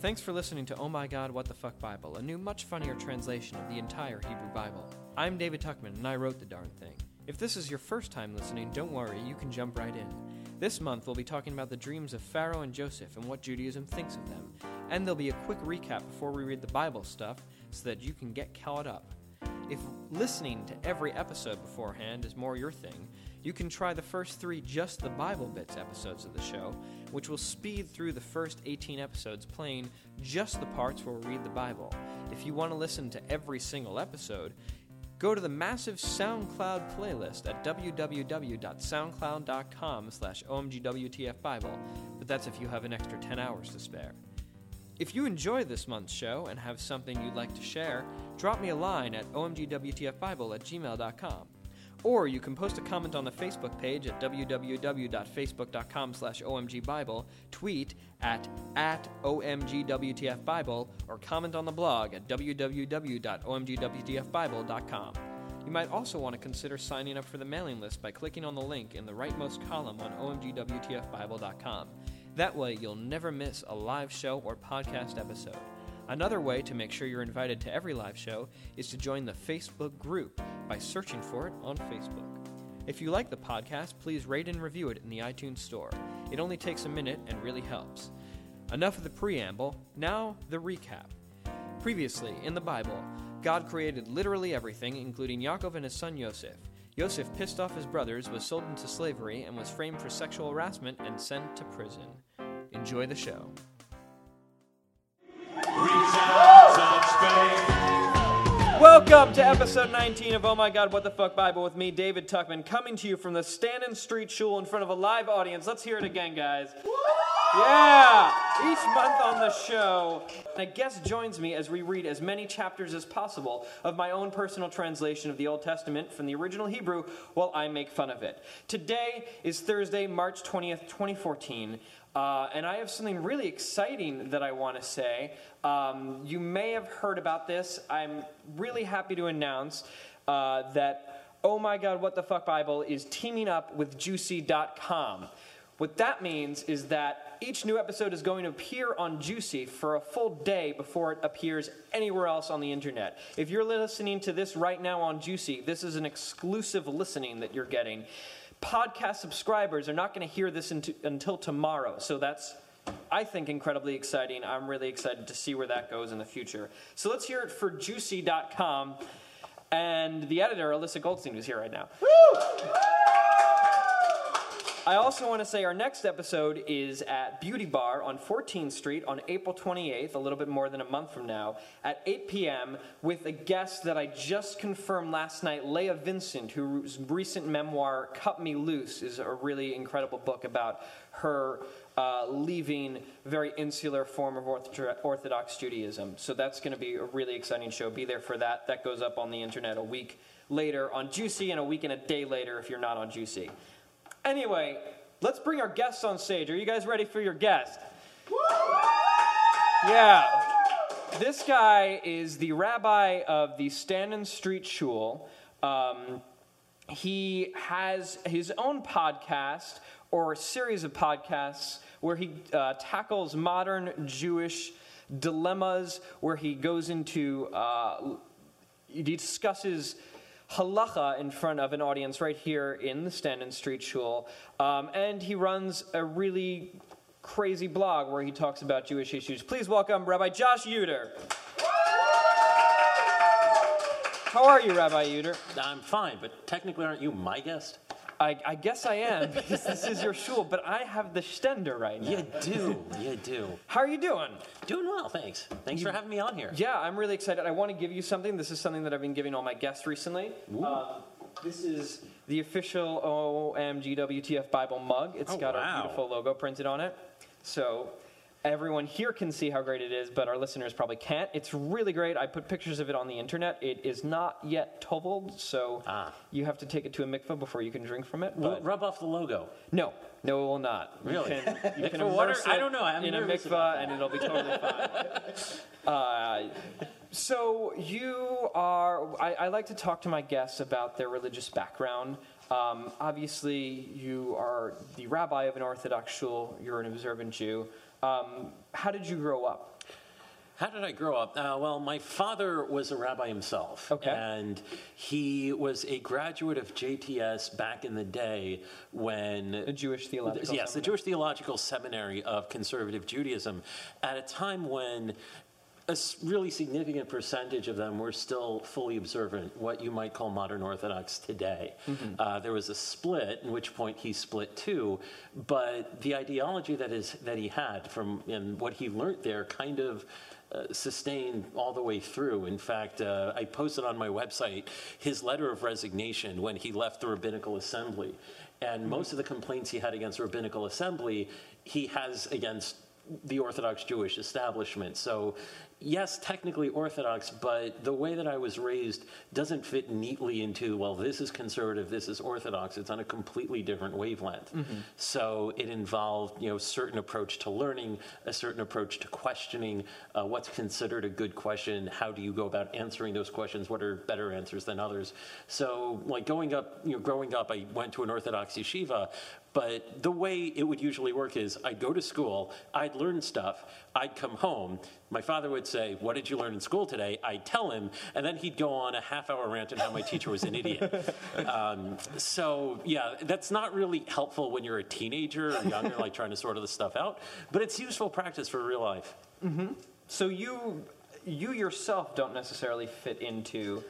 Thanks for listening to Oh My God, What the Fuck Bible, a new, much funnier translation of the entire Hebrew Bible. I'm David Tuckman, and I wrote the darn thing. If this is your first time listening, don't worry, you can jump right in. This month, we'll be talking about the dreams of Pharaoh and Joseph and what Judaism thinks of them. And there'll be a quick recap before we read the Bible stuff so that you can get caught up. If listening to every episode beforehand is more your thing, you can try the first three Just the Bible Bits episodes of the show, which will speed through the first 18 episodes playing just the parts where we read the Bible. If you want to listen to every single episode, go to the massive SoundCloud playlist at www.soundcloud.com slash omgwtfbible, but that's if you have an extra 10 hours to spare. If you enjoy this month's show and have something you'd like to share, drop me a line at omgwtfbible at gmail.com. Or you can post a comment on the Facebook page at www.facebook.com slash omgbible, tweet at, at omgwtfbible, or comment on the blog at www.omgwtfbible.com. You might also want to consider signing up for the mailing list by clicking on the link in the rightmost column on omgwtfbible.com. That way, you'll never miss a live show or podcast episode. Another way to make sure you're invited to every live show is to join the Facebook group by searching for it on Facebook. If you like the podcast, please rate and review it in the iTunes Store. It only takes a minute and really helps. Enough of the preamble, now the recap. Previously, in the Bible, God created literally everything, including Yaakov and his son Yosef. Yosef pissed off his brothers, was sold into slavery, and was framed for sexual harassment and sent to prison. Enjoy the show. Welcome to episode 19 of Oh My God, What the Fuck Bible with me, David Tuckman, coming to you from the Stanton Street Shul in front of a live audience. Let's hear it again, guys. Yeah! Each month on the show, a guest joins me as we read as many chapters as possible of my own personal translation of the Old Testament from the original Hebrew while I make fun of it. Today is Thursday, March 20th, 2014. Uh, and I have something really exciting that I want to say. Um, you may have heard about this. I'm really happy to announce uh, that Oh My God, What the Fuck Bible is teaming up with Jewcy.com. What that means is that each new episode is going to appear on Jewcy for a full day before it appears anywhere else on the internet. If you're listening to this right now on Juicy, this is an exclusive listening that you're getting. Podcast subscribers are not going to hear this into, until tomorrow, so that's, I think, incredibly exciting. I'm really excited to see where that goes in the future. So let's hear it for Jewcy.com. And the editor, Alyssa Goldstein, is here right now. I also want to say our next episode is at Beauty Bar on 14th Street on April 28th, a little bit more than a month from now, at 8 p.m. with a guest that I just confirmed last night, Leah Vincent, whose recent memoir, Cut Me Loose, is a really incredible book about her uh, leaving very insular form of Orthodox Judaism. So that's going to be a really exciting show. Be there for that. That goes up on the internet a week later on Jewcy and a week and a day later if you're not on Jewcy. Anyway, let's bring our guests on stage. Are you guys ready for your guest? Yeah. This guy is the rabbi of the Stanton Street Shul. Um, he has his own podcast or a series of podcasts where he uh, tackles modern Jewish dilemmas, where he goes into, uh, he discusses halacha in front of an audience right here in the Stanton Street Shul. Um, and he runs a really crazy blog where he talks about Jewish issues. Please welcome Rabbi Josh Yuter. How are you, Rabbi Yuter? I'm fine, but technically, aren't you my guest? I, I guess I am because this is your shul, but I have the stender right now. You do, you do. How are you doing? Doing well, thanks. Thanks for having me on here. Yeah, I'm really excited. I want to give you something. This is something that I've been giving all my guests recently. Um, this is the official OMGWTF Bible mug. It's Oh, got our beautiful logo printed on it. So everyone here can see how great it is, but our listeners probably can't. It's really great. I put pictures of it on the internet. It is not yet toveled, so Ah. you have to take it to a mikveh before you can drink from it. But rub off the logo? no, no, it will not. Really? You can, you can water? I don't know. I'm in a mikveh, and it'll be totally fine. Uh, so you are. I, I like to talk to my guests about their religious background. Um, obviously, you are the rabbi of an Orthodox shul. You're an observant Jew. Um, how did you grow up? How did I grow up? Uh, well, my father was a rabbi himself. Okay. And he was a graduate of JTS back in the day when. The Jewish Theological Yes, the Jewish Theological Seminary of Conservative Judaism at a time when a really significant percentage of them were still fully observant, what you might call modern Orthodox today. Uh, there was a split, in which point he split too, but the ideology that is that he had from and what he learned there kind of. Uh, sustained all the way through. In fact, uh, I posted on my website his letter of resignation when he left the rabbinical assembly. And most of the complaints he had against rabbinical assembly, he has against the Orthodox Jewish establishment. So, yes, technically Orthodox, but the way that I was raised doesn't fit neatly into, well, this is conservative, this is Orthodox. It's on a completely different wavelength. So, it involved, you know, certain approach to learning, a certain approach to questioning, uh, what's considered a good question, how do you go about answering those questions, what are better answers than others. So, like going up, you know, growing up, I went to an Orthodox yeshiva, but the way it would usually work is I'd go to school, I'd learn stuff, I'd come home. My father would say, What did you learn in school today? I'd tell him, and then he'd go on a half hour rant on how my teacher was an idiot. Um, so, yeah, that's not really helpful when you're a teenager or younger, like trying to sort of this stuff out, but it's useful practice for real life. So you you yourself don't necessarily fit into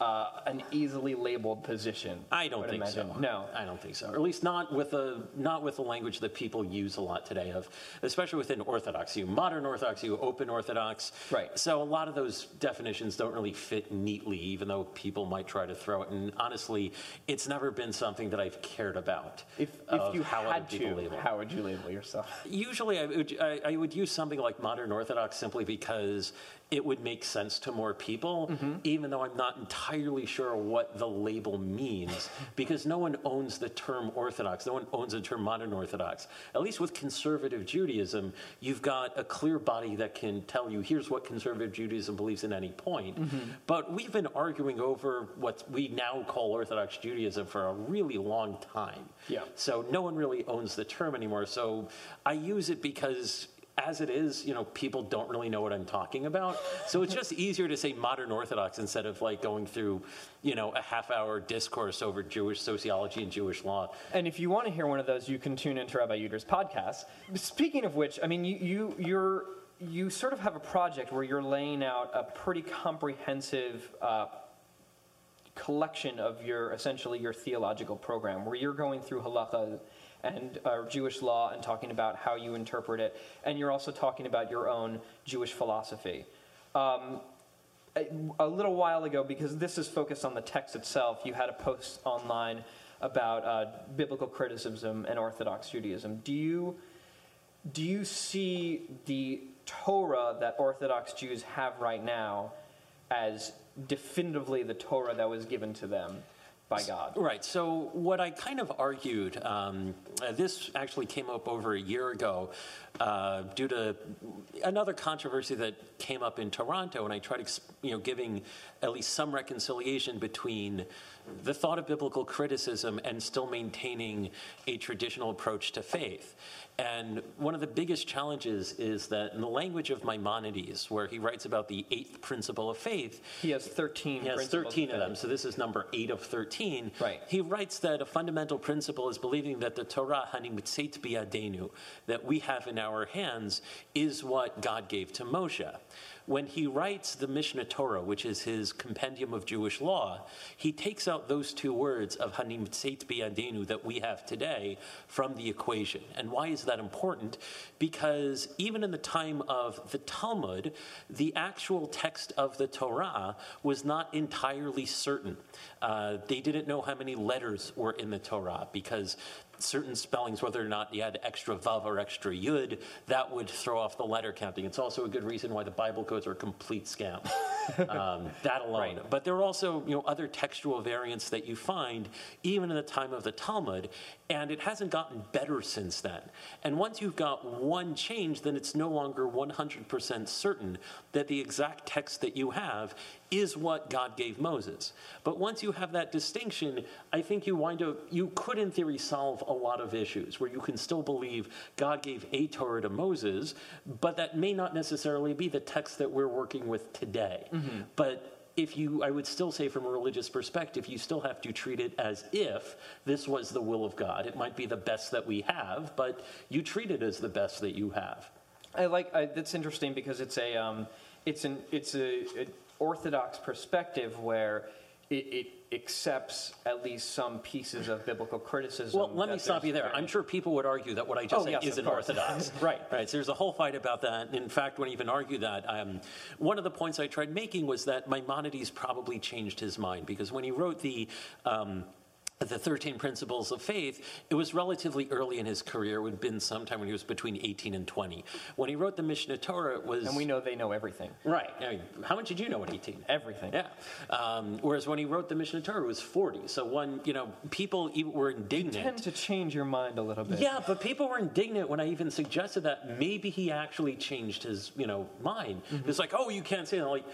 uh, an easily labeled position. I don't would think imagine. so. No. I don't think so. Or at least not with a not with the language that people use a lot today of, especially within Orthodoxy, modern Orthodoxy, open Orthodox. Right. So a lot of those definitions don't really fit neatly, even though people might try to throw it. And honestly, it's never been something that I've cared about. If, if you how had to, label. how would you label yourself? Usually, I would, I, I would use something like modern Orthodox simply because it would make sense to more people, Mm-hmm. even though I'm not entirely sure what the label means, because no one owns the term Orthodox. No one owns the term modern Orthodox. At least with conservative Judaism, you've got a clear body that can tell you here's what conservative Judaism believes at any point. Mm-hmm. But we've been arguing over what we now call Orthodox Judaism for a really long time. Yeah. So no one really owns the term anymore. So I use it because as it is, you know, people don't really know what I'm talking about. So it's just easier to say modern Orthodox instead of like going through, you know, a half hour discourse over Jewish sociology and Jewish law. And if you want to hear one of those, you can tune into Rabbi Yuter's podcast. Speaking of which, I mean, you, you you're you sort of have a project where you're laying out a pretty comprehensive uh, collection of your essentially your theological program, where you're going through halacha and uh, Jewish law and talking about how you interpret it, and you're also talking about your own Jewish philosophy. Um, a, a little while ago, because this is focused on the text itself, you had a post online about uh, biblical criticism and Orthodox Judaism. Do you do you see the Torah that Orthodox Jews have right now as definitively the Torah that was given to them by God? Right. So what I kind of argued, um, uh, this actually came up over a year ago uh, due to another controversy that came up in Toronto, and I tried, you know, giving at least some reconciliation between the thought of biblical criticism and still maintaining a traditional approach to faith. And one of the biggest challenges is that in the language of Maimonides, where he writes about the eighth principle of faith, He has 13 he has 13 of them, so this is number 8 of 13. Right. He writes that a fundamental principle is believing that the Torah, that we have in our hands, is what God gave to Moshe. When he writes the Mishnah Torah, which is his compendium of Jewish law, he takes out those two words of hanimutzeit biadenu that we have today from the equation. And why is that important? Because even in the time of the Talmud, the actual text of the Torah was not entirely certain. Uh, they didn't know how many letters were in the Torah because certain spellings, whether or not you had extra vav or extra yud, that would throw off the letter counting. It's also a good reason why the Bible codes are a complete scam. um, that alone. Right. But there are also you know other textual variants that you find even in the time of the Talmud, and it hasn't gotten better since then. And once you've got one change, then it's no longer 100% certain that the exact text that you have is what God gave Moses. But once you have that distinction, I think you wind up, you could in theory solve a lot of issues where you can still believe God gave a Torah to Moses, but that may not necessarily be the text that we're working with today. But if you, I would still say from a religious perspective, you still have to treat it as if this was the will of God. It might be the best that we have, but you treat it as the best that you have. I like I, that's interesting because it's a um, it's an it's a, an orthodox perspective where it, it accepts at least some pieces of biblical criticism. Well, let me stop you there. I'm sure people would argue that what I just Oh, said yes, isn't orthodox. Right. Right. So there's a whole fight about that. In fact, when I even argue that, um, one of the points I tried making was that Maimonides probably changed his mind because when he wrote the um, the 13 Principles of Faith, it was relatively early in his career. It would have been sometime when he was between 18 and 20. When he wrote the Mishnah Torah, it was. and we know they know everything, Right. I mean, how much did you know at 18? everything. Yeah. Um, whereas when he wrote the Mishnah Torah, it was 40. So one, you know, people were indignant. Tend to change your mind a little bit. Yeah, but people were indignant when I even suggested that maybe he actually changed his, you know, mind. It's like, oh, you can't say that. Like,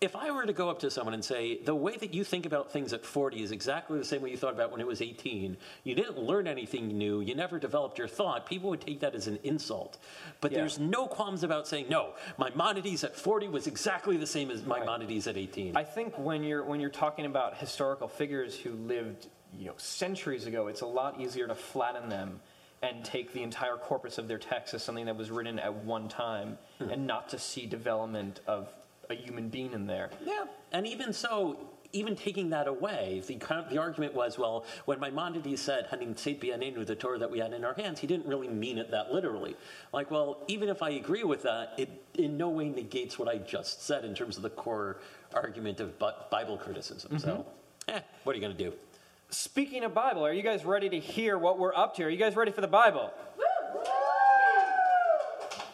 if I were to go up to someone and say, the way that you think about things at 40 is exactly the same way you thought about when it was 18, you didn't learn anything new, you never developed your thought, people would take that as an insult. But Yeah. there's no qualms about saying, no, Maimonides at 40 was exactly the same as Maimonides at 18. I think when you're when you're talking about historical figures who lived, you know, centuries ago, it's a lot easier to flatten them and take the entire corpus of their text as something that was written at one time hmm. and not to see development of a human being in there. Yeah, and even so, even taking that away, the, the argument was, well, when Maimonides said, Hanim B'Yanenu, the Torah that we had in our hands, he didn't really mean it that literally. Like, well, even if I agree with that, it in no way negates what I just said in terms of the core argument of Bible criticism. So, eh, what are you going to do? Speaking of Bible, are you guys ready to hear what we're up to? Are you guys ready for the Bible?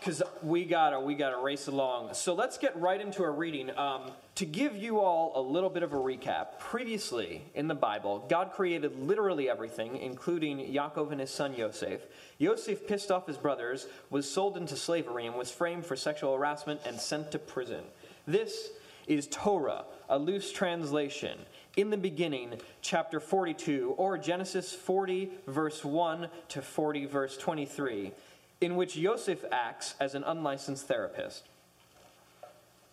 Because we gotta, we gotta race along. So let's get right into our reading. Um, to give you all a little bit of a recap, previously in the Bible, God created literally everything, including Yaakov and his son Yosef. Yosef pissed off his brothers, was sold into slavery, and was framed for sexual harassment and sent to prison. This is Torah, a loose translation. In the beginning, chapter 42, or Genesis 40, verse 1 to 40, verse 23, in which Yosef acts as an unlicensed therapist.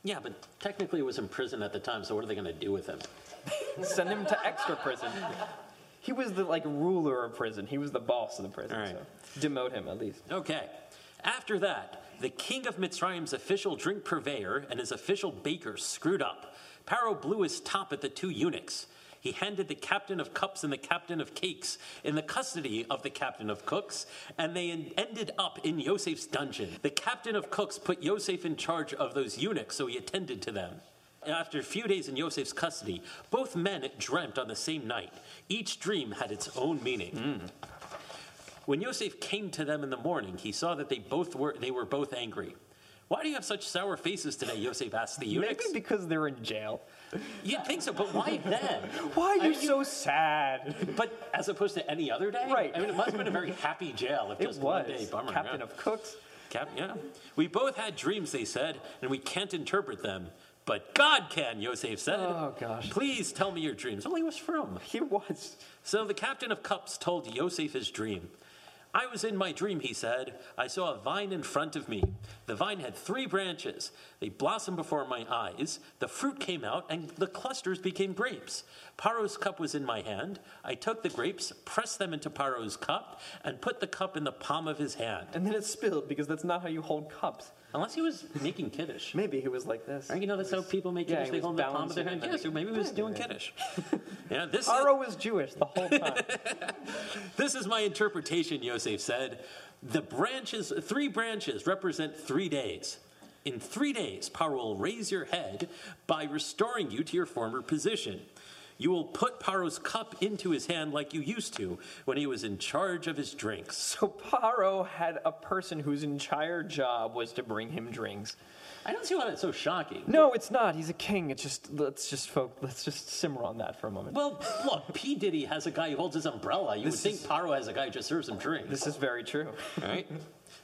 Yeah, but technically he was in prison at the time, so what are they going to do with him? Send him to extra prison. He was the like ruler of prison. He was the boss of the prison. All right. So demote him at least. Okay. After that, the king of Mitzrayim's official drink purveyor and his official baker screwed up. Paro blew his top at the two eunuchs. He handed the captain of cups and the captain of cakes in the custody of the captain of cooks, and they en- ended up in Yosef's dungeon. The captain of cooks put Yosef in charge of those eunuchs, so he attended to them. After a few days in Yosef's custody, both men dreamt on the same night. Each dream had its own meaning. Hmm. When Yosef came to them in the morning, he saw that they both were they were both angry. Why do you have such sour faces today? Yosef asked the eunuchs. Maybe because they're in jail. You'd think so, but why then? Why are you so sad? But as opposed to any other day, Right. I mean, it must have been a very happy jail if It just was one day. Bummer. captain yeah. of cooks. Cap, yeah. We both had dreams, they said, and we can't interpret them. But God can, Yosef said. Oh, gosh. Please tell me your dreams. Only was from. He was. So the captain of cups told Yosef his dream. I was in my dream, he said. I saw a vine in front of me. The vine had three branches. They blossomed before my eyes. The fruit came out, and the clusters became grapes. Paro's cup was in my hand. I took the grapes, pressed them into Paro's cup, and put the cup in the palm of his hand. And then it spilled because that's not how you hold cups. Unless he was making kiddush. Maybe he was like this. Right, You know, that's how people make Yeah, kiddush. they hold the palm of their hand. Yes, or maybe he was doing Yeah. kiddush. yeah, this is, Paro was Jewish the whole time. This is my interpretation, Yosef said. The branches, three branches, represent three days. In three days, Paro will raise your head by restoring you to your former position. You will put Paro's cup into his hand like you used to when he was in charge of his drinks. So Paro had a person whose entire job was to bring him drinks. I don't see why that's so shocking. No, it's not. He's a king. It's just let's just folk, let's just simmer on that for a moment. Well, look, P. Diddy has a guy who holds his umbrella. You This would think is- Paro has a guy who just serves him drinks. This is very true. right?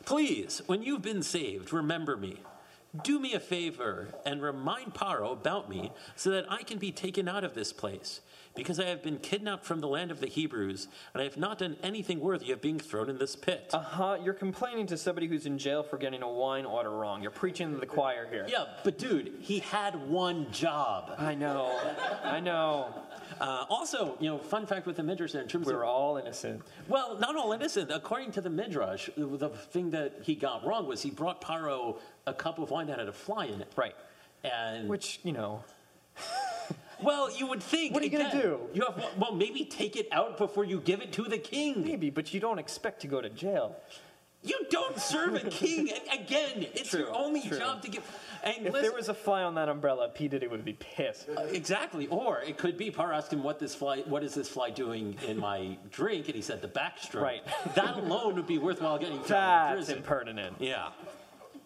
Please, when you've been saved, remember me. Do me a favor and remind Paro about me so that I can be taken out of this place. Because I have been kidnapped from the land of the Hebrews, and I have not done anything worthy of being thrown in this pit. Uh huh. You're complaining to somebody who's in jail for getting a wine order wrong. You're preaching to the choir here. yeah, but dude, he had one job. I know. I know. Uh, also, you know, fun fact with the Midrash there in terms of We're of. all innocent. Well, not all innocent. According to the Midrash, the thing that he got wrong was he brought Paro a cup of wine that had a fly in it. Right. And Which, you know, Well, you would think. What are you gonna do? You have well, maybe take it out before you give it to the king. maybe, but you don't expect to go to jail. You don't serve a king again. It's True, your only true. job to give. And If listen, there was a fly on that umbrella, P. Diddy would be pissed. Uh, exactly, or it could be Par asked him what this fly, what is this fly doing in my drink, and he said the backstroke. Right. that alone would be worthwhile getting thrown in That's prison. impertinent. Yeah.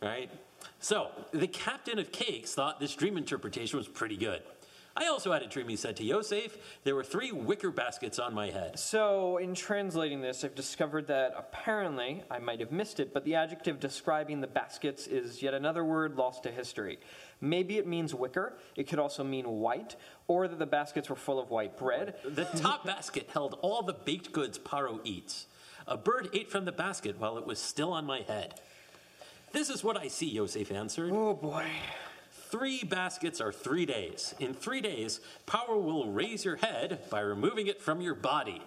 Right? So, the captain of cakes thought this dream interpretation was pretty good. I also had a dream, he said to Yosef. There were three wicker baskets on my head. So, in translating this, I've discovered that apparently, I might have missed it, but the adjective describing the baskets is yet another word lost to history. Maybe it means wicker, it could also mean white, or that the baskets were full of white bread. The top basket held all the baked goods Paro eats. A bird ate from the basket while it was still on my head. This is what I see, Yosef answered. Oh boy. Three baskets are three days. In three days, Paro will raise your head by removing it from your body.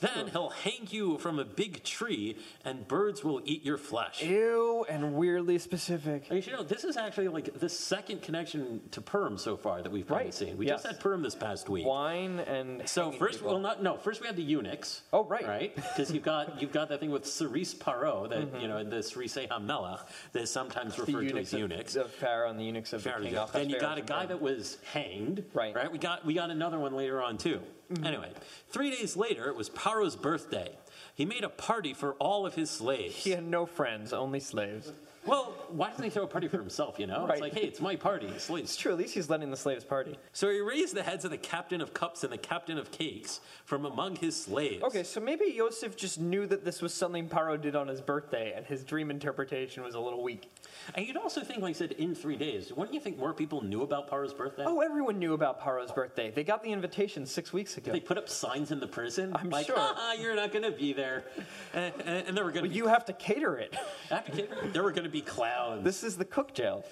Then he'll hang you from a big tree, and birds will eat your flesh. Ew, and weirdly specific. You should know, this is actually like the second connection to Purim so far that we've probably Right, seen. We yes. just had Purim this past week. Wine and. So first, people. well, not no. First, we had the eunuchs. Oh, right. right. Because you've got you've got that thing with Cerise Paro that Mm-hmm. you know in the Cerise Hamelach that is sometimes the referred to eunuchs, as eunuchs. Of, of Pharaoh and the eunuchs of Fair the king. Then you got a guy that was hanged. Right. Right. We got we got another one later on too. Mm-hmm. Anyway, three days later, it was Paro's birthday. He made a party for all of his slaves. He had no friends, only slaves. Well, why doesn't he throw a party for himself? You know, Right. it's like, hey, it's my party, It's true, at least he's letting the slaves party. So he raised the heads of the captain of cups and the captain of cakes from among his slaves. Okay, so maybe Yosef just knew that this was something Paro did on his birthday, and his dream interpretation was a little weak. And you'd also think, like I said, in three days, wouldn't you think more people knew about Paro's birthday? Oh, everyone knew about Paro's birthday. They got the invitation six weeks ago. They put up signs in the prison. I'm like, sure. "Ah, you're not going to be there. And, and, and there were going to But be you have to cater it. after catering, there were going to be clowns. This is the cook jail.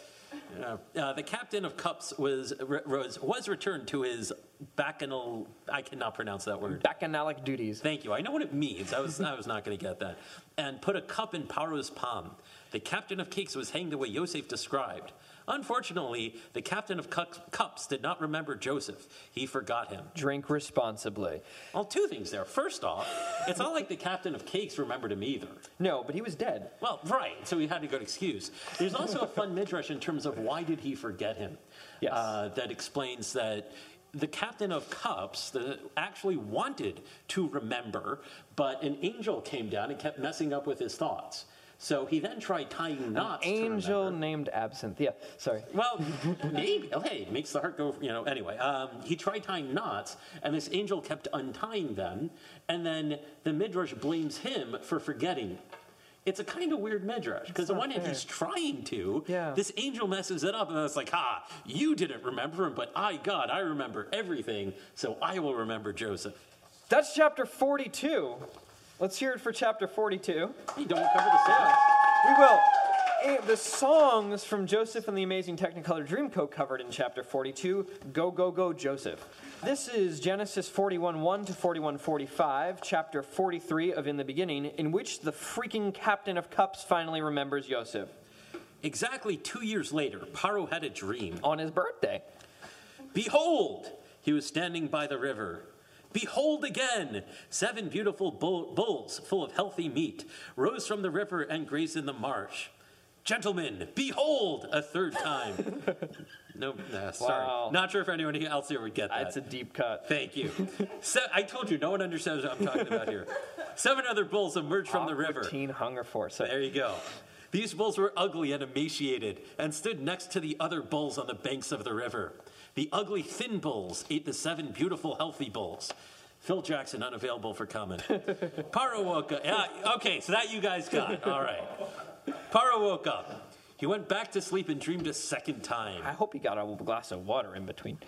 Uh, uh, the captain of cups was was was returned to his bacchanal. I cannot pronounce that word. Bacchanalic duties. Thank you. I know what it means. I was I was not going to get that. And put a cup in Paro's palm. The captain of cakes was hanged the way Yosef described. Unfortunately, the captain of cups did not remember Joseph. He forgot him. Drink responsibly. Well, two things there. First off, it's not like the captain of cakes remembered him either. No, but he was dead. Well, right. So he had a good excuse. There's also a fun midrash in terms of why did he forget him? Yes. Uh, that explains that the captain of cups the, actually wanted to remember, but an angel came down and kept messing up with his thoughts. So he then tried tying knots. to Angel named Absinthe. Yeah, sorry. Well, maybe. Oh, hey, makes the heart go. You know. Anyway, um, he tried tying knots, and this angel kept untying them, and then the midrash blames him for forgetting. It's a kind of weird midrash because on not one hand fair. he's trying to. Yeah. This angel messes it up, and it's like, ha, you didn't remember him, but I, God, I remember everything, so I will remember Joseph. That's chapter 42. Let's hear it for chapter 42. Hey, don't cover the same? We will. The songs from Joseph and the Amazing Technicolor Dreamcoat covered in chapter 42. Go, go, go, Joseph. This is Genesis 41 1 to 41 45, chapter 43 of In the Beginning, in which the freaking captain of cups finally remembers Joseph Exactly two years later, Paro had a dream. on his birthday. Behold, he was standing by the river. Behold again, seven beautiful bull- bulls full of healthy meat rose from the river and grazed in the marsh. Gentlemen, behold a third time. no, nah, sorry. Wow. Not sure if anyone else here would get that. That's a deep cut. Thank you. Se- I told you, no one understands what I'm talking about here. Seven other bulls emerged from the river. Teen hunger force. There you go. These bulls were ugly and emaciated and stood next to the other bulls on the banks of the river. The ugly, thin bulls ate the seven beautiful, healthy bulls. Phil Jackson, unavailable for comment. Paro woke up. Yeah, okay, so that you guys got. All right. Paro woke up. He went back to sleep and dreamed a second time. I hope he got a glass of water in between.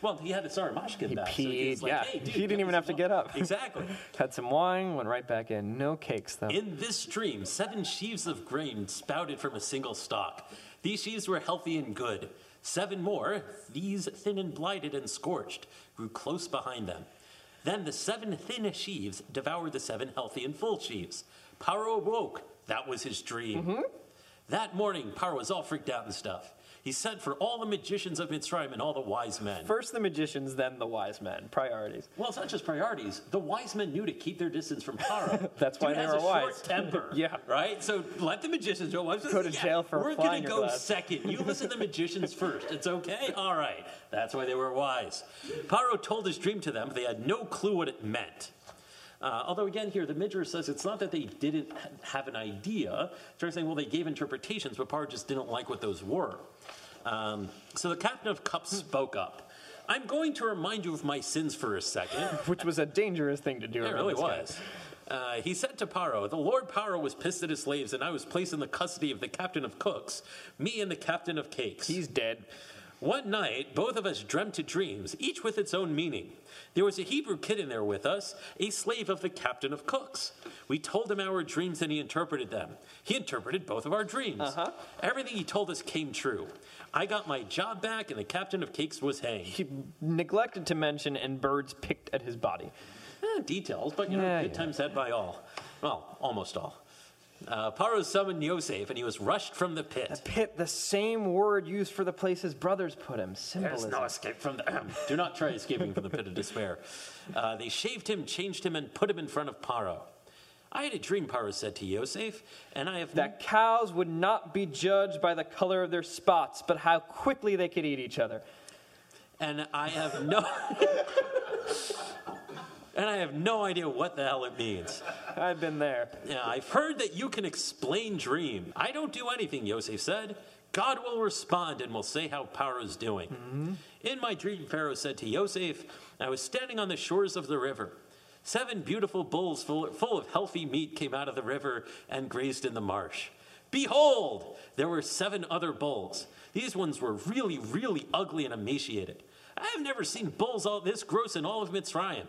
Well, he had a Saramashkin He back. so peed. was like, yeah, hey, dude, he didn't even me have to get up. Exactly. Had some wine, went right back in. No cakes though. In this dream, seven sheaves of grain spouted from a single stalk. These sheaves were healthy and good. Seven more, these thin and blighted and scorched, grew close behind them. Then the seven thin sheaves devoured the seven healthy and full sheaves. Paro awoke. That was his dream. Mm-hmm. That morning, Paro was all freaked out and stuff. He sent for all the magicians of Mitzrayim and all the wise men. First the magicians, then the wise men. Priorities. Well, it's not just priorities. The wise men knew to keep their distance from Paro. That's why they were wise. Short temper. Yeah. Right. So let the magicians. Wise men Go to "Yeah, jail for We're gonna go glass." second. You listen to the magicians first. It's okay. All right. That's why they were wise. Paro told his dream to them. But they had no clue what it meant. Uh, although again, here the Midrash says it's not that they didn't ha- have an idea. They're saying, well, they gave interpretations, but Paro just didn't like what those were. Um, so the captain of cups spoke up. I'm going to remind you of my sins for a second. Which was a dangerous thing to do. It really was. Uh, he said to Paro, The Lord Paro was pissed at his slaves, and I was placed in the custody of the captain of cooks, me and the captain of cakes. He's dead. One night, both of us dreamt dreams, each with its own meaning. There was a Hebrew kid in there with us, a slave of the captain of cooks. We told him our dreams and he interpreted them. He interpreted both of our dreams. Uh-huh. Everything he told us came true. I got my job back and the captain of cakes was hanged. He neglected to mention, and birds picked at his body. Eh, details, but you know, Yeah, good yeah. times had by all. Well, almost all. Uh, Paro summoned Yosef, and he was rushed from the pit. The pit, the same word used for the place his brothers put him. There's no escape from the. Do not try escaping from the pit of despair. Uh, they shaved him, changed him, and put him in front of Paro. I had a dream, Paro said to Yosef, and I have that cows would not be judged by the color of their spots, but how quickly they could eat each other. and I have no. and I have no idea what the hell it means. I've been there. Yeah, I've heard that you can explain dream. I don't do anything, Yosef said. God will respond and will say how Pharaoh's doing. Mm-hmm. In my dream, Pharaoh said to Yosef, I was standing on the shores of the river. Seven beautiful bulls full, full of healthy meat came out of the river and grazed in the marsh. Behold, there were seven other bulls. These ones were really, really ugly and emaciated. I have never seen bulls all this gross in all of Mitzrayim.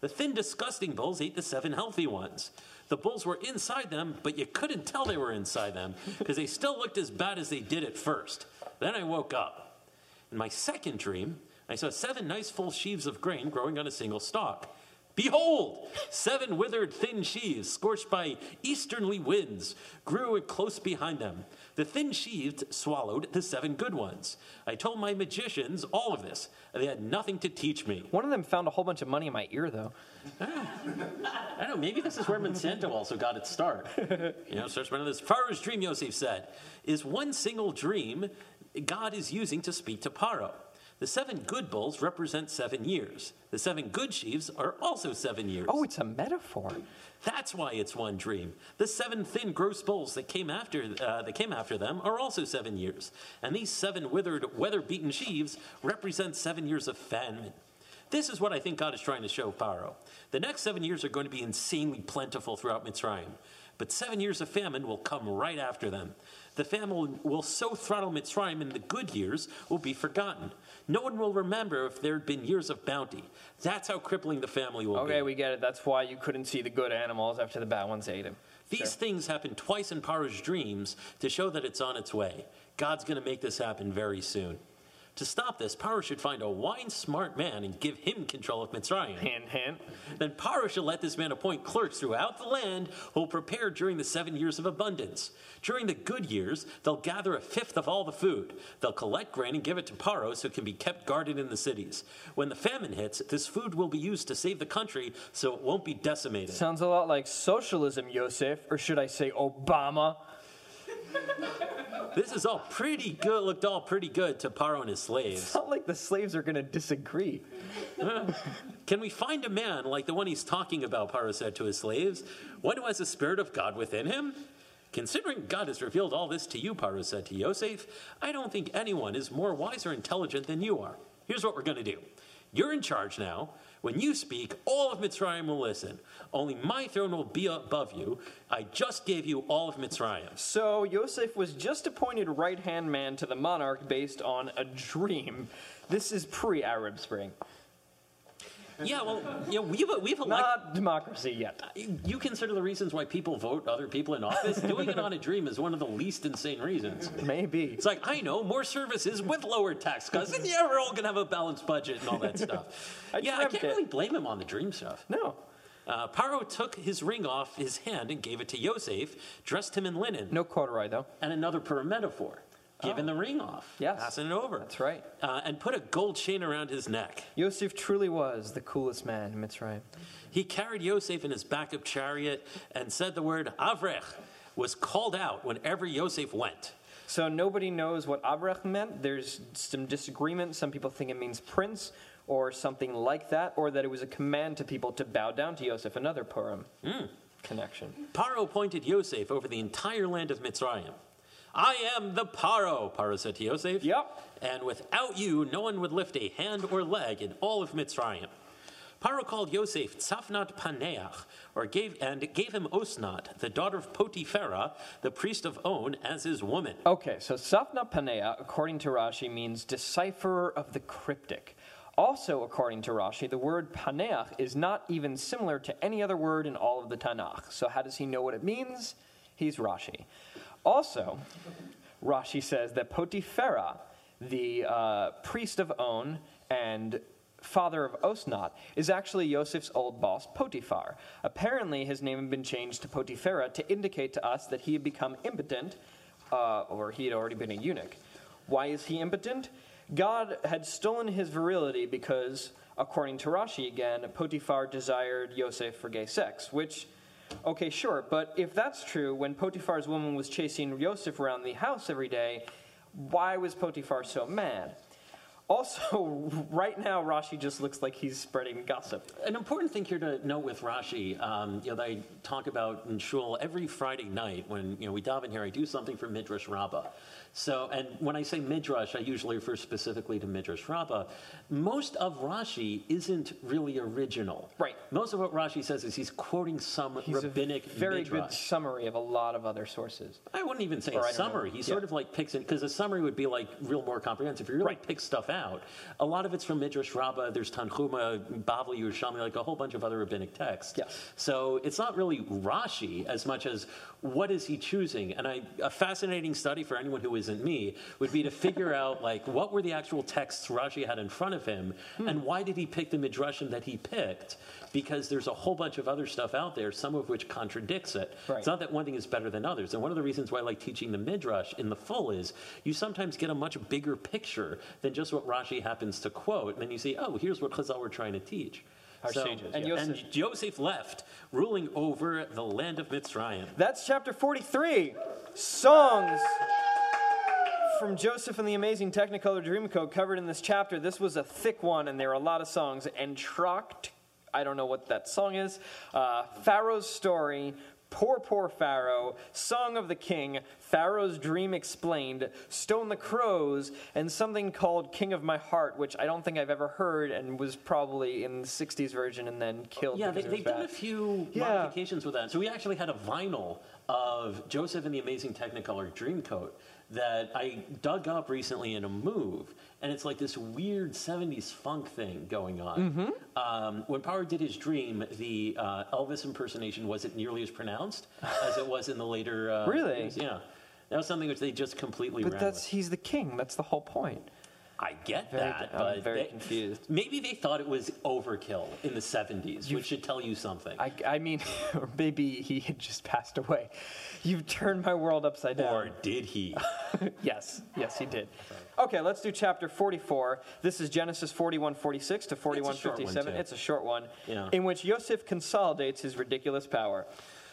The thin, disgusting bulls ate the seven healthy ones. The bulls were inside them, but you couldn't tell they were inside them because they still looked as bad as they did at first. Then I woke up. In my second dream, I saw seven nice full sheaves of grain growing on a single stalk. Behold, seven withered thin sheaves, scorched by easterly winds, grew close behind them. The thin sheaves swallowed the seven good ones. I told my magicians all of this, and they had nothing to teach me. One of them found a whole bunch of money in my ear, though. Ah, I don't know, maybe this is where Monsanto also got its start. You know, search one of this. Pharaoh's dream, Yosef said, is one single dream God is using to speak to Paro. The seven good bulls represent seven years. The seven good sheaves are also seven years. Oh, it's a metaphor. That's why it's one dream. The seven thin, gross bulls that came after uh, that came after them are also seven years, and these seven withered, weather-beaten sheaves represent seven years of famine. This is what I think God is trying to show Pharaoh. The next seven years are going to be insanely plentiful throughout Mitzrayim, but seven years of famine will come right after them. The famine will so throttle Mitzrayim, and the good years will be forgotten. No one will remember if there had been years of bounty. That's how crippling the family will be. Okay, we get it. That's why you couldn't see the good animals after the bad ones ate him. These things happen twice in Paro's dreams to show that it's on its way. God's going to make this happen very soon. To stop this, Paro should find a wine smart man and give him control of Mitzrayim. Hint, hint. Then Paro shall let this man appoint clerks throughout the land who will prepare during the seven years of abundance. During the good years, they'll gather a fifth of all the food. They'll collect grain and give it to Paro so it can be kept guarded in the cities. When the famine hits, this food will be used to save the country so it won't be decimated. Sounds a lot like socialism, Yosef, or should I say Obama? This is all pretty good, looked all pretty good to Paro and his slaves. It's not like the slaves are going to disagree. Can we find a man like the one he's talking about, Paro said to his slaves, one who has the Spirit of God within him? Considering God has revealed all this to you, Paro said to Yosef, I don't think anyone is more wise or intelligent than you are. Here's what we're going to do. You're in charge now. When you speak, all of Mitzrayim will listen. Only my throne will be above you. I just gave you all of Mitzrayim. So Yosef was just appointed right hand man to the monarch based on a dream. This is pre Arab Spring. Yeah, well, yeah, we've, we've elected. Not democracy yet. You consider the reasons why people vote other people in office? Doing it on a dream is one of the least insane reasons. Maybe. It's like, I know, more services with lower tax cuts, and yeah, we're all going to have a balanced budget and all that stuff. I yeah, I can't it. really blame him on the dream stuff. No. Uh, Paro took his ring off his hand and gave it to Yosef, dressed him in linen, No corduroy, though. and another per metaphor, giving the ring off, Yes. passing it over. That's right. Uh, and put a gold chain around his neck. Yosef truly was the coolest man in Mitzrayim. He carried Yosef in his backup chariot and said the word Avrech was called out whenever Yosef went. So nobody knows what Avrech meant. There's some disagreement. Some people think it means prince or something like that, or that it was a command to people to bow down to Yosef, another Purim connection. Paro appointed Yosef over the entire land of Mitzrayim. I am the Paro, Paro said to Yosef. Yep. And without you, no one would lift a hand or leg in all of Mitzrayim. Paro called Yosef Tzafnat Paneach, or gave and gave him Osnat, the daughter of Potipharah, the priest of On, as his woman. Okay, so Safna Panea, according to Rashi, means decipherer of the cryptic. Also, according to Rashi, the word paneach is not even similar to any other word in all of the Tanakh. So, how does he know what it means? He's Rashi. Also, Rashi says that Potipharah, the uh, priest of On and father of Osnat, is actually Yosef's old boss, Potiphar. Apparently, his name had been changed to Potipharah to indicate to us that he had become impotent, uh, or he had already been a eunuch. Why is he impotent? God had stolen his virility because, according to Rashi again, Potiphar desired Yosef for gay sex, which Okay, sure, but if that's true, when Potiphar's woman was chasing Yosef around the house every day, why was Potiphar so mad? Also, right now, Rashi just looks like he's spreading gossip. An important thing here to note with Rashi, um, you know, that I talk about in shul every Friday night when you know we daven here. I do something for Midrash Rabbah. So, and when I say Midrash, I usually refer specifically to Midrash Rabbah. Most of Rashi isn't really original. Right. Most of what Rashi says is he's quoting some He's rabbinic very good summary of a lot of other sources. I wouldn't even say Or a don't know. summary. He Yeah. sort of like picks it because a summary would be like real more comprehensive. If you really Right. pick stuff out, a lot of it's from Midrash Rabbah. There's Tanhuma, Bavli, Yerushalmi, like a whole bunch of other rabbinic texts. Yes. So it's not really Rashi as much as what is he choosing. And I, a fascinating study for anyone who isn't me would be to figure out like what were the actual texts Rashi had in front of him, Hmm. and why did he pick the midrashim that he picked? Because there's a whole bunch of other stuff out there, some of which contradicts it. Right. It's not that one thing is better than others. And one of the reasons why I like teaching the midrash in the full is you sometimes get a much bigger picture than just what Rashi happens to quote. And then you see, oh, here's what Chazal were trying to teach. Our sages, and, yeah. and Joseph left, ruling over the land of Mitzrayim. That's chapter 43 Songs from Joseph and the Amazing Technicolor Dreamcoat covered in this chapter. This was a thick one, and there are a lot of songs. And Entr'acte, I don't know what that song is. Uh, Pharaoh's Story, Poor, Poor Pharaoh, Song of the King, Pharaoh's Dream Explained, Stone the Crows, and something called King of My Heart, which I don't think I've ever heard and was probably in the 60s version and then killed. Yeah, they, because it was they've done a few Yeah. modifications with that. So we actually had a vinyl of Joseph and the Amazing Technicolor Dreamcoat that I dug up recently in a move, and it's like this weird '70s funk thing going on. Mm-hmm. Um, when Power did his Dream, the uh, Elvis impersonation wasn't nearly as pronounced as it was in the later. Uh, Really? years. Yeah, that was something which they just completely. But ran that's with. he's the king. That's the whole point. I get Very- that, I'm but very they- confused. Maybe they thought it was overkill in the '70s, which should tell you something. I, I mean, or maybe he had just passed away. You've turned my world upside down. or did he? yes, yes, he did. Okay, let's do chapter 44. This is Genesis 41 46 to 41 short one, 57. It's a short one, Yeah. in which Yosef consolidates his ridiculous power.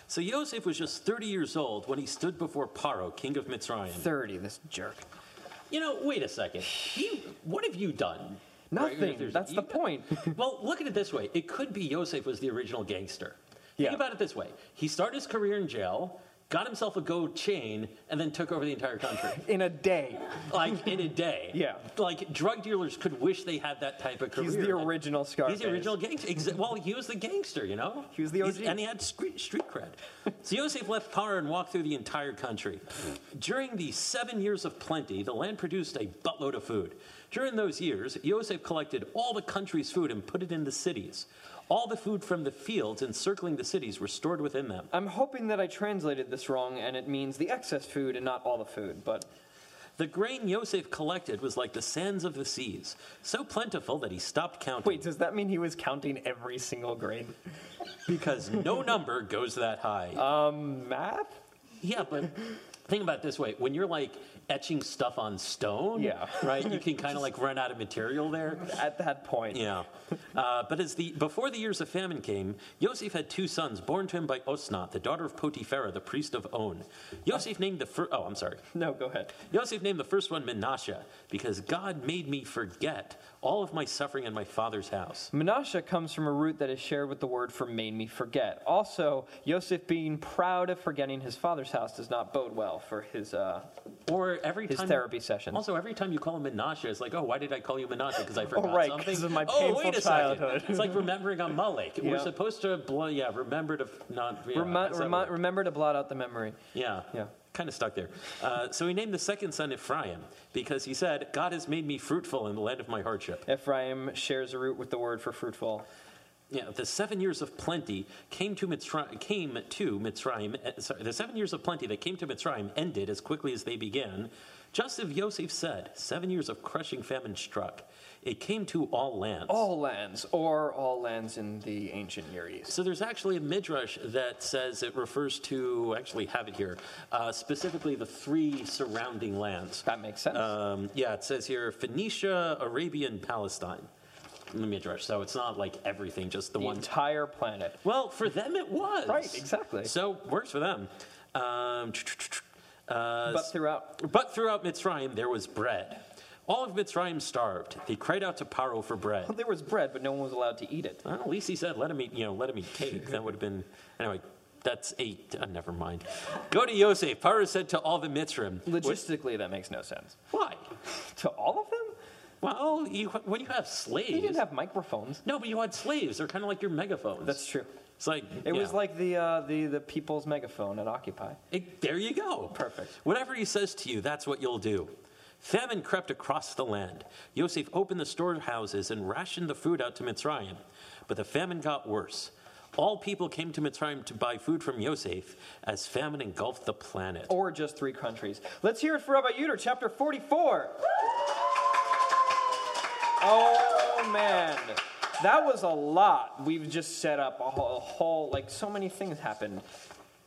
So Yosef was just 30 years old when he stood before Paro, king of Mitzrayim. 30, this jerk. You know, wait a second. You, what have you done? Nothing. there's- That's the point. well, look at it this way. It could be Yosef was the original gangster. Yeah. Think about it this way. He started his career in jail, got himself a gold chain, and then took over the entire country. In a day. like in a day. Yeah. Like drug dealers could wish they had that type of career. He's the original Scarface. He's the original gangster. Exa- well, he was the gangster, you know? He was the He's- OG. and he had street, street cred. so Yosef left power and walked through the entire country. During the seven years of plenty, the land produced a buttload of food. During those years, Yosef collected all the country's food and put it in the cities. All the food from the fields encircling the cities were stored within them. I'm hoping that I translated this wrong and it means the excess food and not all the food, but The grain Yosef collected was like the sands of the seas, so plentiful that he stopped counting. wait, does that mean he was counting every single grain? because no number goes that high. Um, math? yeah, but think about it this way: when you're like etching stuff on stone, Yeah. right, you can kind of like run out of material there. At that point. Yeah, uh, but as the before the years of famine came, Yosef had two sons born to him by Osnat, the daughter of Potipharah, the priest of On. Yosef named the first. Oh, I'm sorry. No, go ahead. Yosef named the first one Menashe because God made me forget all of my suffering in my father's house. Menashe comes from a root that is shared with the word for made me forget. Also, Yosef being proud of forgetting his father's house does not bode well for his uh, Or every his time therapy sessions. Also, every time you call him Menashe, it's like, oh, why did I call you Menashe? Because I forgot right, something. 'cause of my oh, painful wait a childhood. Second. It's like remembering Amalek. Yeah. We're supposed to, yeah, remember to f- not. Yeah, Remi- how's that remi- work? remember to blot out the memory. yeah, Yeah. Kind of stuck there. Uh, so he named the second son Ephraim because he said, God has made me fruitful in the land of my hardship. Ephraim shares a root with the word for fruitful. Yeah, the seven years of plenty came to Mitzrayim. Came to Mitzrayim uh, sorry, the seven years of plenty that came to Mitzrayim ended as quickly as they began. Just as Yosef said, seven years of crushing famine struck. It came to all lands. All lands, or all lands in the ancient Near East. So there's actually a midrash that says it refers to, actually have it here, uh, specifically the three surrounding lands. That makes sense. Um, yeah, it says here Phoenicia, Arabia, and Palestine. In the midrash, so it's not like everything, just the, the one. entire planet. Well, for them it was. Right, exactly. So works for them. Um, uh, But throughout, but throughout Mitzrayim there was bread. All of Mitzrayim starved. They cried out to Paro for bread. there was bread, but no one was allowed to eat it. Well, at least he said, "Let him eat." You know, let him eat cake. That would have been anyway. That's eight. Uh, never mind. Go to Yosef. Paro said to all the Mitzrayim. Logistically, that makes no sense. Why? To all of them? Well, you, when you have slaves, He didn't have microphones. no, but you had slaves. They're kind of like your megaphones. That's true. It's like It was like the, uh, the the people's megaphone at Occupy. It- there you go. Perfect. Whatever he says to you, that's what you'll do. Famine crept across the land. Yosef opened the storehouses and rationed the food out to Mitzrayim. But the famine got worse. All people came to Mitzrayim to buy food from Yosef as famine engulfed the planet. Or just three countries. Let's hear it for Rabbi Yuter, chapter 44. Oh, man. That was a lot. We've just set up a whole, a whole like, so many things happened.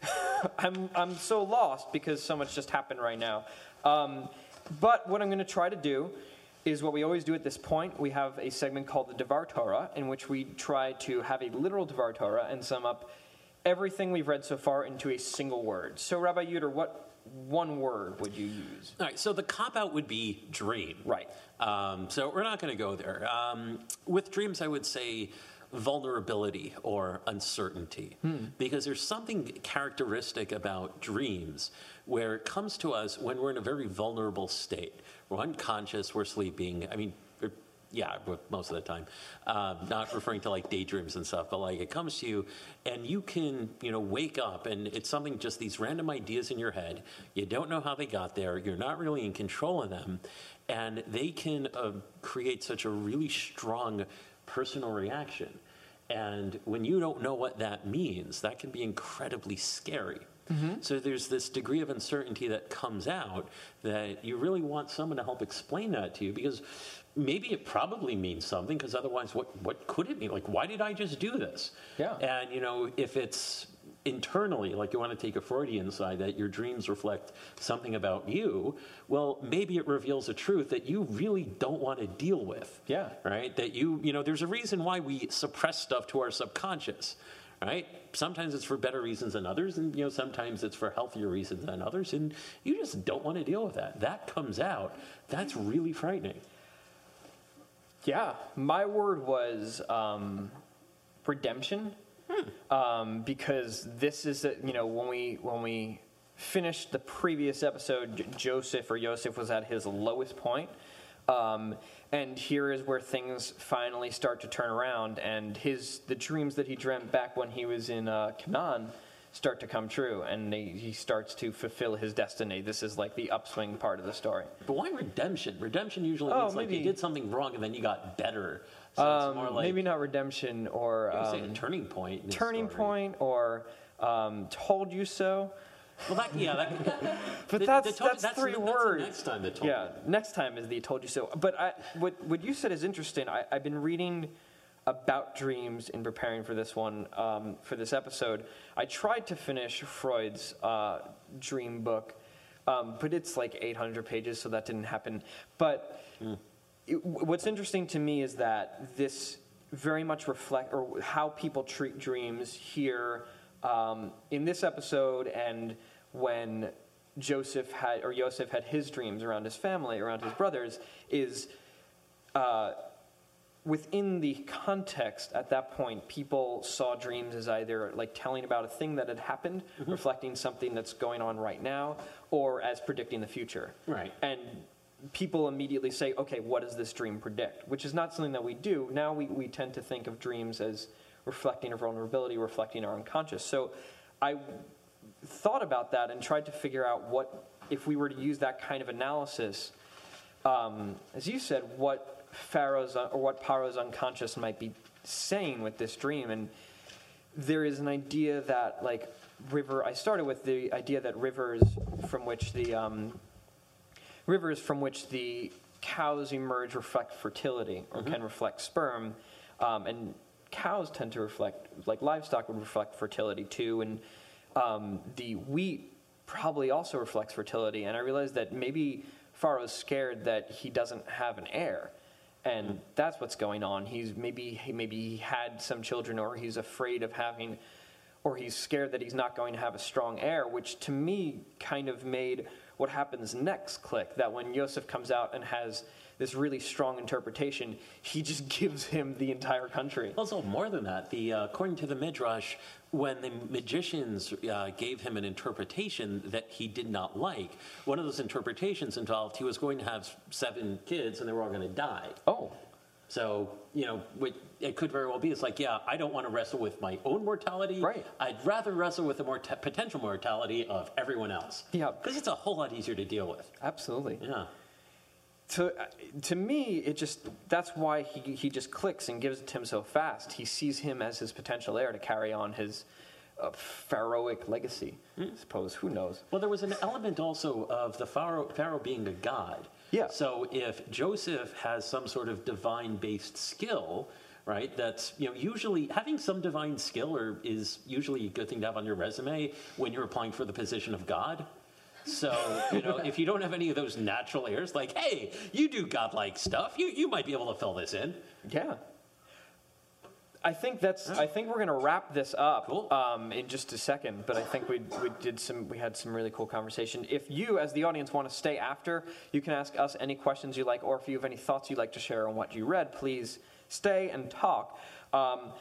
I'm, I'm so lost because so much just happened right now. Um, but what I'm going to try to do is what we always do at this point. We have a segment called the Devar Torah, in which we try to have a literal Devar Torah and sum up everything we've read so far into a single word. So, Rabbi Yuter, what one word would you use? All right, so the cop out would be dream. Right. Um, so we're not going to go there. Um, with dreams, I would say vulnerability or uncertainty, because there's something characteristic about dreams where it comes to us when we're in a very vulnerable state. We're unconscious, we're sleeping. I mean, yeah, most of the time. Um, not referring to like daydreams and stuff, but like it comes to you and you can, you know, wake up and it's something just these random ideas in your head. You don't know how they got there. You're not really in control of them. And they can uh, create such a really strong personal reaction. And when you don't know what that means, that can be incredibly scary. Mm-hmm. So there's this degree of uncertainty that comes out that you really want someone to help explain that to you because maybe it probably means something because otherwise what, what could it mean? Like, why did I just do this? Yeah. And, you know, if it's internally, like you want to take a Freudian side, that your dreams reflect something about you, well, maybe it reveals a truth that you really don't want to deal with. Yeah. Right? That you, you know, there's a reason why we suppress stuff to our subconscious. right? Sometimes it's for better reasons than others, and you know sometimes it's for healthier reasons than others, and you just don't want to deal with that. That comes out. That's really frightening. Yeah, my word was um, redemption, um, because this is a, you know when we when we finished the previous episode, J- Joseph or Joseph was at his lowest point, um, and here is where things finally start to turn around, and his the dreams that he dreamt back when he was in uh, Canaan start to come true, and he, he starts to fulfill his destiny. This is like the upswing part of the story. But why redemption? Redemption usually Oh, means like you did something wrong and then you got better. So Um, it's more like maybe not redemption or um, turning point. in turning story. point or um, told you so. Well, that, yeah, that, But the- that's the told- that's, that's three the- that's words. next time the told yeah, next time is the told you so. But I, what what you said is interesting. I, I've been reading about dreams in preparing for this one um, for this episode. I tried to finish Freud's uh, dream book, um, but it's like 800 pages, so that didn't happen. But it, what's interesting to me is that this very much reflect or how people treat dreams here um, in this episode and when Joseph had or Joseph had his dreams around his family, around his brothers, is uh, within the context at that point, people saw dreams as either like telling about a thing that had happened, reflecting something that's going on right now, or as predicting the future. Right. And people immediately say, okay, what does this dream predict? Which is not something that we do. Now we, we tend to think of dreams as reflecting our vulnerability, reflecting our unconscious. So I thought about that and tried to figure out what, if we were to use that kind of analysis, um, as you said, what Pharaoh's or what Paro's unconscious might be saying with this dream. And there is an idea that, like, river. I started with the idea that rivers from which the um, rivers from which the cows emerge reflect fertility or can reflect sperm, um, and cows tend to reflect like livestock would reflect fertility too, and um, the wheat probably also reflects fertility. And I realized that maybe Pharaoh's scared that he doesn't have an heir. And that's what's going on. He's maybe he maybe he had some children, or he's afraid of having or he's scared that he's not going to have a strong heir, which to me kind of made what happens next click. That when Yosef comes out and has this really strong interpretation, he just gives him the entire country. Also, more than that, the uh, according to the midrash, when the magicians uh, gave him an interpretation that he did not like, one of those interpretations involved he was going to have seven kids and they were all going to die. Oh, So you know, it could very well be. It's like, yeah, I don't want to wrestle with my own mortality. Right. I'd rather wrestle with the mort- potential mortality of everyone else. Yeah. Because it's a whole lot easier to deal with. absolutely. Yeah. To, to me, it just that's why he, he just clicks and gives it to him so fast. He sees him as his potential heir to carry on his uh, pharaohic legacy. I suppose who knows? Well, there was an element also of the Pharaoh, Pharaoh being a god. Yeah. So if Joseph has some sort of divine-based skill, right? That's you know usually having some divine skill or is usually a good thing to have on your resume when you're applying for the position of God. So you know if you don't have any of those natural heirs, like hey, you do godlike stuff, you you might be able to fill this in. Yeah. I think that's. I think we're gonna wrap this up Cool. um, in just a second. But I think we we did some. We had some really cool conversation. If you, as the audience, want to stay after, you can ask us any questions you like, or if you have any thoughts you'd like to share on what you read, please stay and talk. Um,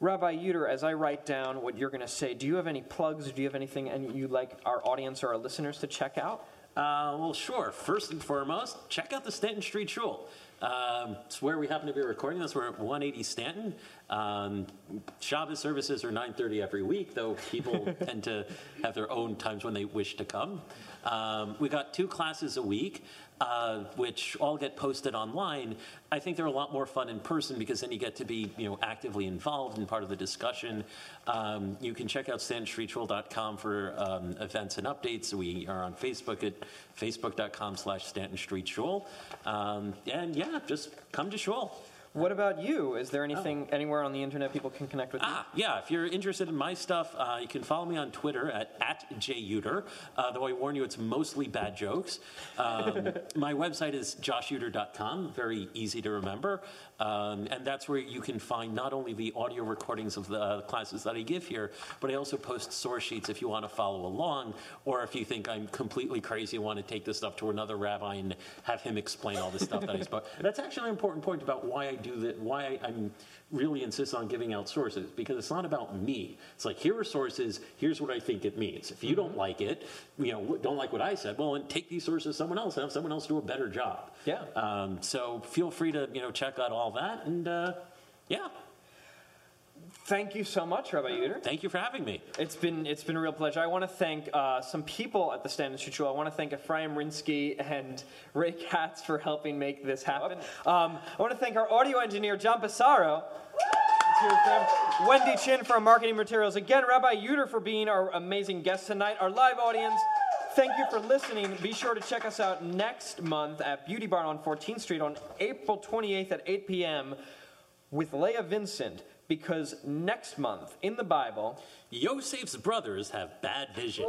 Rabbi Yuter, as I write down what you're going to say, do you have any plugs? Or do you have anything and you'd like our audience or our listeners to check out? Uh, well, sure. First and foremost, check out the Stanton Street Shul. Um, it's where we happen to be recording this. We're at 180 Stanton. Um, Shabbos services are 9:30 every week, though people tend to have their own times when they wish to come. Um, we got two classes a week, uh, which all get posted online. I think they're a lot more fun in person because then you get to be, you know, actively involved and part of the discussion. Um, you can check out StantonStreetShul.com for um, events and updates. We are on Facebook at facebook.com slash Stanton Um, and yeah, just come to Shul. What about you? Is there anything anywhere on the internet people can connect with you? Ah, yeah. If you're interested in my stuff, uh, you can follow me on Twitter at, at jyuter. Uh, though I warn you, it's mostly bad jokes. Um, my website is joshyuter.com, very easy to remember. Um, and that's where you can find not only the audio recordings of the uh, classes that I give here, but I also post source sheets if you want to follow along, or if you think I'm completely crazy and want to take this stuff to another rabbi and have him explain all the stuff that I spoke. That's actually an important point about why I do that, why I'm really insists on giving out sources, because it's not about me. It's like, here are sources, here's what I think it means. If you don't like it, you know, don't like what I said, well, then take these sources to someone else and have someone else do a better job. Yeah. Um, so feel free to, you know, check out all that, and uh, yeah, Thank you so much, Rabbi Yuter. thank you for having me. It's been it's been a real pleasure. I want to thank uh, some people at the Stanton Street Shul. I want to thank Ephraim Rinsky and Ray Katz for helping make this happen. Um, I want to thank our audio engineer John Passaro. Wendy Chin for our marketing materials. Again, Rabbi Yuter for being our amazing guest tonight. Our live audience. Thank you for listening. Be sure to check us out next month at Beauty Barn on 14th Street on April 28th at 8 p.m. with Leah Vincent. Because next month in the Bible, Yosef's brothers have bad vision.